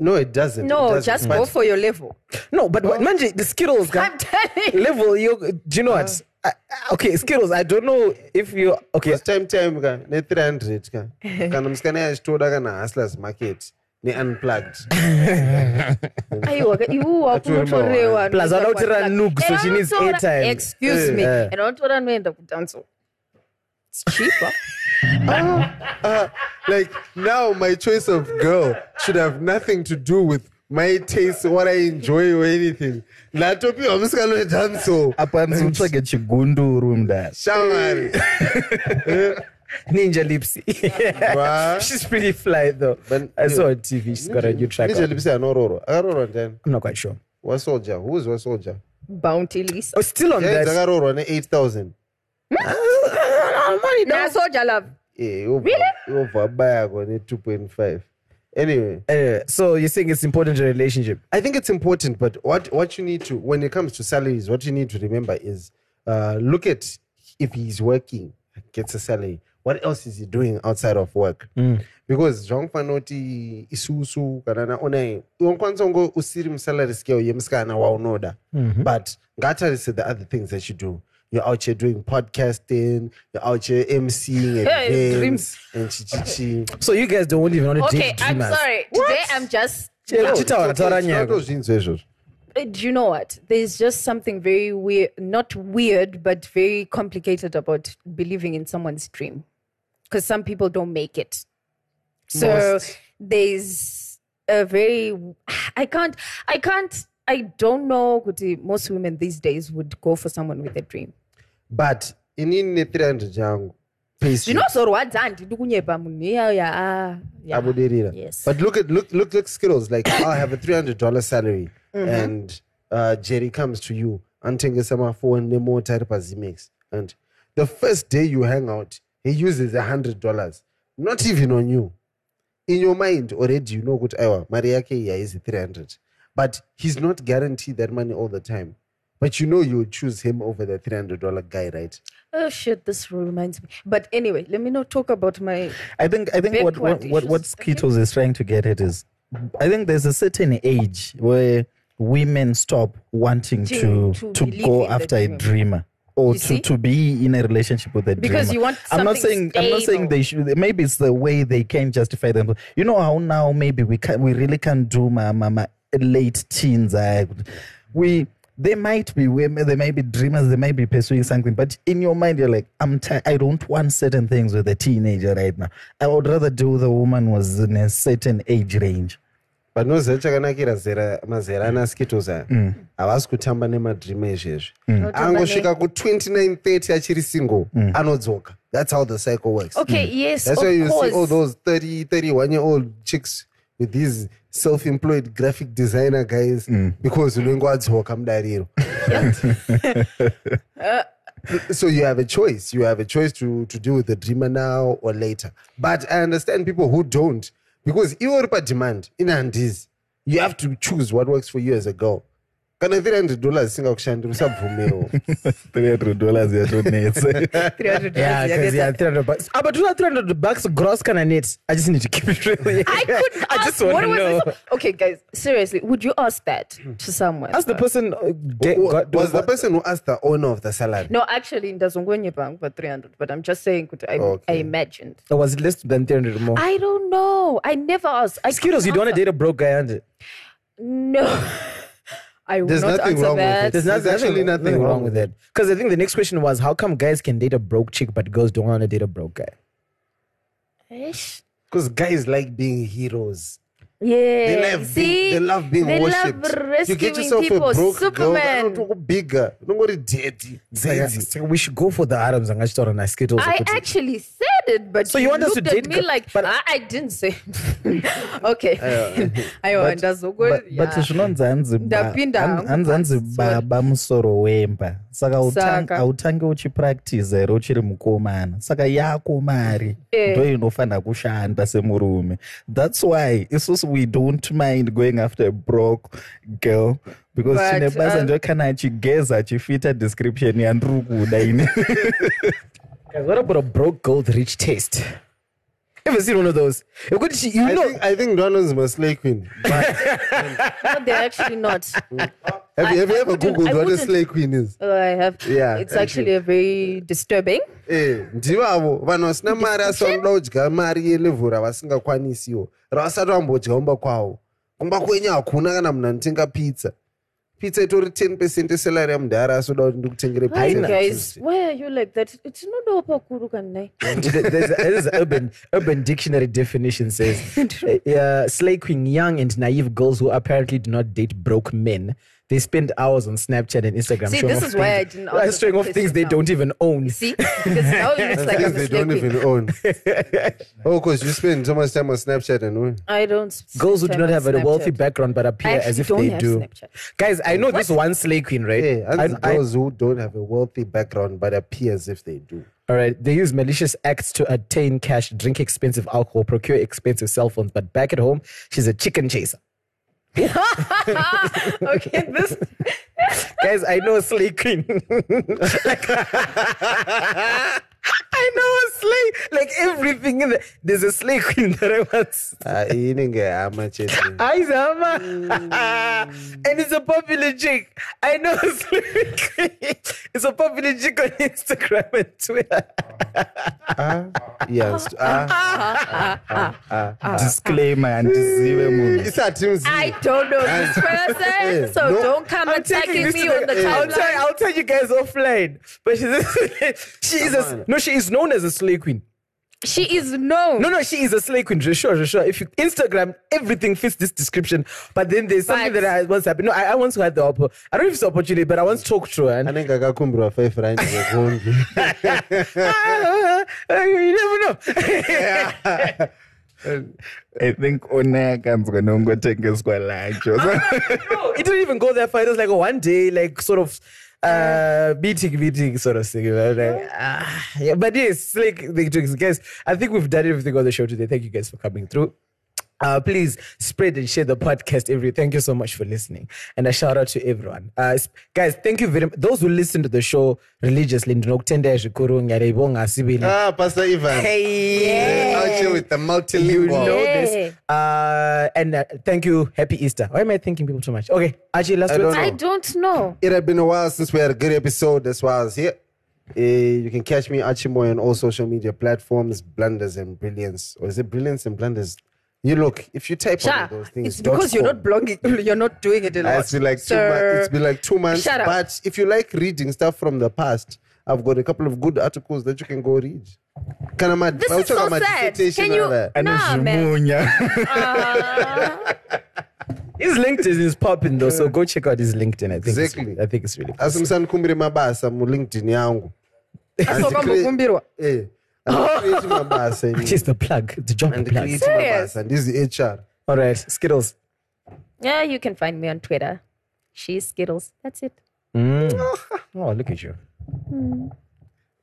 No, it doesn't. it No, doesn't. just But go for your level. No, but what manje, the Skittles, <laughs> guy. I'm telling you. level, you, do you know what? I, I- okay, Skittles, I don't know if you, okay, First time time ka ne 300 ka <laughs> kana musikana yachitoda kana hustlers market ne unplugged <laughs> Aiwa, iwu wakunotorewa. Plus, vanotora nuke, so she needs airtime. Excuse me. Eh. And vanotora anoenda kudanzo. It's cheaper. <laughs> Uh, uh, like now my choice of girl should have nothing to do with my taste what i enjoy or anything ndatopiwa musikana wedhanso Apanzi utsvage chigunduru mudasi. shamwari <laughs> Ninja Lipsy. Wow. <laughs> She's pretty fly though. But- I saw on TV, she's got a new track. out. nijelipisi anororwa akarorwa ndani I'm not quite sure. wasoldier who is wasoldier Bounty Lisa. Oh, still on yeah, that. Dzakarorwa ne-8000 Nah, soldier love. yobva bayako ne-2.5 anyway. Uh, so you're saying it's important in a relationship? I think it's important, but what, what you need to, when it comes to salaries, what you need to remember is uh, look at if he's working, gets a salary, what else is he doing outside of work? Because zvaunfanoti isusu kana naonai unokwanisa kunge usiri musalary scale yemusikana waunoda but ngatarise the other things that you do You're out here doing podcasting. You're out here emceeing Hey, events and chi chi chi. So you guys don't even want to Okay, date I'm dreamers. sorry. Today I'm just. Yeah, chitaura, taura nyaya. Not zvinhu izvozvo. Uh, Do you know what? There's just something very weird, not weird, but very complicated about believing in someone's dream. Because some people don't make it. So Most. there's a very, I can't, I can't, I don't know. kuti Most women these days would go for someone with a dream. But inini ne300 yangu. Zvinozorwadza handidi kunyepa munhu iyaya ah, yeah. abudirira. Yes. But look at look look look skills like <coughs> I have a three hundred dollar salary and uh, Jerry comes to you antengesa mafoni nemota ari pazimex and the first day you hang out he uses a hundred dollars not even on you. In your mind already you know kuti aiwa mari yake iyi haizi 300 but he's not guaranteed that money all the time but you know you would choose him over the 300 dollar guy right oh shit this reminds me but anyway let me not talk about my I think I think what what, what, what Skittles is trying to get at is I think there's a certain age where women stop wanting To- to to to, go after a dream. dreamer or You to, see? to be in a relationship with a dreamer. Because dreamer. you want I'm not saying I'm not saying they should maybe it's the way they can justify them. You know how now maybe we can we really can't do my, my, my late teens. I, we they might be women, they might be dreamers, they might be pursuing something, but in your mind, you're like, I'm ti- I don't want certain things with a teenager right now. I would rather do the woman who was in a certain age range. but noziva chakanakira zera mazera ana skittles aya havasi kutamba nemadream izvezvi angosvika ku29 30 achiri single anodzoka. That's how the cycle works. Okay yes that's why you course see all those 30 31 year old chicks with these self-employed graphic designer guys mm. because unenge wadzoka mudariro <laughs> uh, so you have a choice. You have a choice to, to deal with the dreamer now or later. But i understand people who don't because iwe uri pademand in handizi you have to choose what works for you as a girl kana 300 dollars isingakushandira usabvumewo 300 dollars yatonetse <laughs> 300 Yeah, because yeah, 300 bucks. But do that 300 bucks gross kind of net. I just need to keep it real. I could <laughs> I just want to know. Okay, guys, seriously, would you ask that to someone? Ask the person. Uh, de- Who- got- was the person who asked the owner of the salary No, actually, ndazongwenye bank for 300, but I'm just saying, could I, I imagined. or was it less than 300 more? I don't know. I never asked. I Skittles, you don't want to date a broke guy, and No. <laughs> I will There's not nothing answer wrong with that. it. There's, There's not, actually nothing wrong with with that. Because I think the next question was, how come guys can date a broke chick, but girls don't want to date a broke guy? Ish. because guys like being heroes Yeah. They love, see, being, they love being they worshipped. love you get yourself people. a broke Superman. girl, bigger. Unongori dirty, dzedzi. So we should go for the Arabs and Ashtora and Skittles. I actually said it, but So you want us to date me like but- I, I didn't say. <laughs> okay. <laughs> Aiwa, <laughs> but, ndazongo- but, but zvinonzi hanzi ba- Ndapinda han- hangu hanzi hanzi pasi, baba musoro wemba saka hautang- Saka. hautange uchipractice here uchiri mukomana. Saka yako mari. Eh. ndo inofanira kushanda semurume. Thats why isusu we don't mind going after a broke girl because But, chine basa uh, ndio kana achigeza achifita description yandiri kuda ini Guys, what about a broke with rich taste? Ever seen one of those? You could- You I know, think, I think Donald's my slay queen. But No, they're actually not. have, you, have you ever Googled I what a slay queen is? Oh, I have. Yeah, It's actually. a very disturbing. Eh, ndivavo vanhu vasina mari asi vanoda kudya mari yelevhu ravasingakwanisiwo ravasati vambodya kumba kwavo kumba kwenyu hakuna kana munhu anotenga pizza pizza itori 10 percent esalari yamudhara asi uda kuti ndikutengere guys? Why are you like that? It's not open kuru kanai. there's, there's an urban urban dictionary definition says <laughs> uh, uh, slay queen young and naive girls who apparently do not date broke men they spend hours on snapchat and instagram See, showing this off is why I things- didn't answer showing the off things they now. don't even own See? Because now it <laughs> looks like I'm Things they slay don't even own oh because you spend so much time on snapchat and what? I don't. girls who do not have on a wealthy background but appear as if don't they have do Snapchat. guys i know this one slay queen right Hey, and I- I- who don't have a wealthy background but appear as if they do All right. They use malicious acts to attain cash, drink expensive alcohol, procure expensive cell phones. But back at home, she's a chicken chaser. <laughs> okay, this. Guys, I know slay queen. Like- <laughs> I know slay, like everything in the. There's a slay queen that I want. Ah, inenge hama chete Hi, Zama. and it's a popular chick. I know a slay queen. It's a popular chick on Instagram and Twitter. yes ah disclaimer andizive munhu isati I don't know this <laughs> person, so no. don't come I'm attacking me on the the, I'll tell, timeline. I'll tell you guys offline. But she's <laughs> she is a, no, she is known as a slay queen. She is known. No, no, she is a slay queen. For sure, sure. If you Instagram, everything fits this description. But then there's something But- that I once happened. No, I, I once had the oppo- I don't know if it's the opportunity, but I once talked to her. And anenge akakumbirwa 5 rand yekungi <laughs> Ah, you never know. <laughs> i think ona akanzwa nongotengeswa lacho no, it didn't even go that far. It was like one day, like sort of uh meeting, meeting sort of thing. Like, ah, yeah, but yes, like the guys. I think we've done everything on the show today. Thank you guys for coming through. Uh, please spread and share the podcast. Every thank you so much for listening, and a shout out to everyone. Uh, guys, thank you very much. Those who listen to the show religiously, ndinokutendai zvikuru, ngiyaribonga sibili. ah pastor ivan Hey, out here with the you multilingual know Yeah. this. Uh, and uh, thank you. Happy Easter. Why am I thanking people too much? Okay, Archie, last I don't I know. don't know. It had been a while since we had a good episode. That's why I was here. Uh, you can catch me Achimoy on all social media platforms, Blunders and Brilliance. Or is it Brilliance and Blunders? You look, if you type Sha, on those things, it's because you're not blogging. <laughs> You're not doing it a lot. It's been like two Sir, months. It's been like two months. shut up. But if you like reading stuff from the past, I've got a couple of good articles that you can go read. Kind of my, This I'll is so about my sad. Can you? and. Nah, man. anozvimunya His LinkedIn is popping though, so go check out his LinkedIn. I think Exactly. it's, I think it's really cool. asi musanikumbire mabasa mulinkedin yangu Wakambokumbirwa. Eh, handicreate mabasa inini. Just the plug, the job plug. handicreate Serious? mabasa ndizi hr All right, Skittles. Yeah, you can find me on Twitter. She's Skittles. That's it. <laughs> Oh, look at you.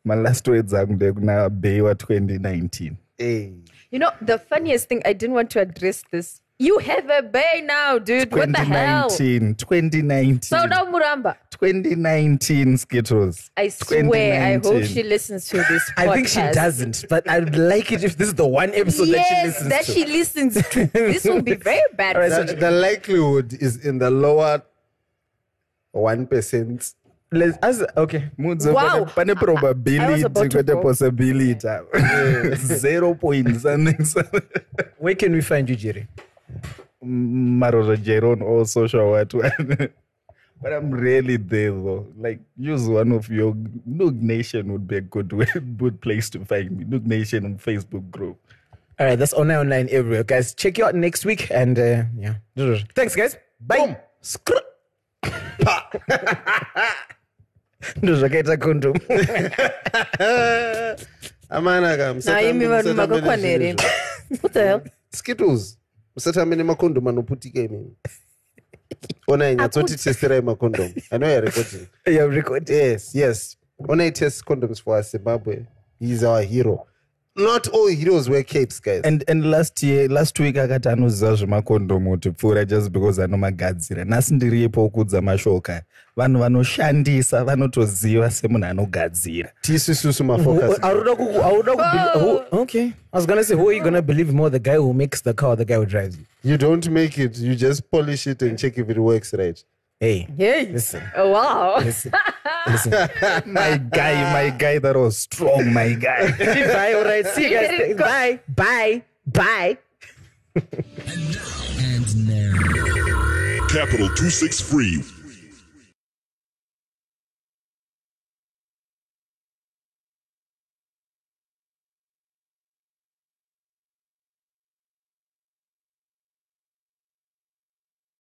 malast words angu ndekuna bay wa2019 Eh. You know, the funniest thing, I didn't want to address this. You have a bay now, dude. What the hell? 2019 2019 So now Muramba. 2019 skittles I swear, I hope she listens to this podcast. <laughs> I think she doesn't, but I'd like it if this is the one episode that she Yes, listens that to. she listens to. This will be very <laughs> bad. for the, the likelihood is in the lower 1% Let's, as, okay. Mudzo, Wow. pane- pane probability to kwete go. possibility <laughs> zero point something something. Where can we find you, Jerry? Maroro jero on all social what <laughs> but i'm really there though like use one of your noog nation would be a good way, good place to find me noog nation on facebook group All right, that's online online everywhere, guys. Check you out next week, and uh, yeah. Thanks, guys. Bye. Skr- ndozvakaita condom <laughs> amanaka Nah, imi vanhu makakwanere. What the hell? skittles musatambe nemakondom anoputika imimi onai nyatsotitestirai makondom i know you're recording. <laughs> Yeah, record. yes yes. Onai test condoms for zimbabwe. He's our hero not all heroes wear capes guys. And, and last year last week akati anoziva zvemakondomu kuti pfuura just because anomagadzira. Nhasi ndiripo kudza mashoka. Vanhu vanoshandisa vanotoziva semunhu anogadzira. Tisisusu mafocus. Aruda kuku- aruda kubel- oh. who- Okay. I was gonna say, who are you gonna believe more, the guy who makes the car or the guy who drives you? you don't make it. You just polish it and check if it works right Hey, Hey. listen, Oh, wow. listen, listen. <laughs> my guy my guy that was strong my guy <laughs> Bye. All right. See you guys. <laughs> Bye. Bye. Bye. And now. Capital 263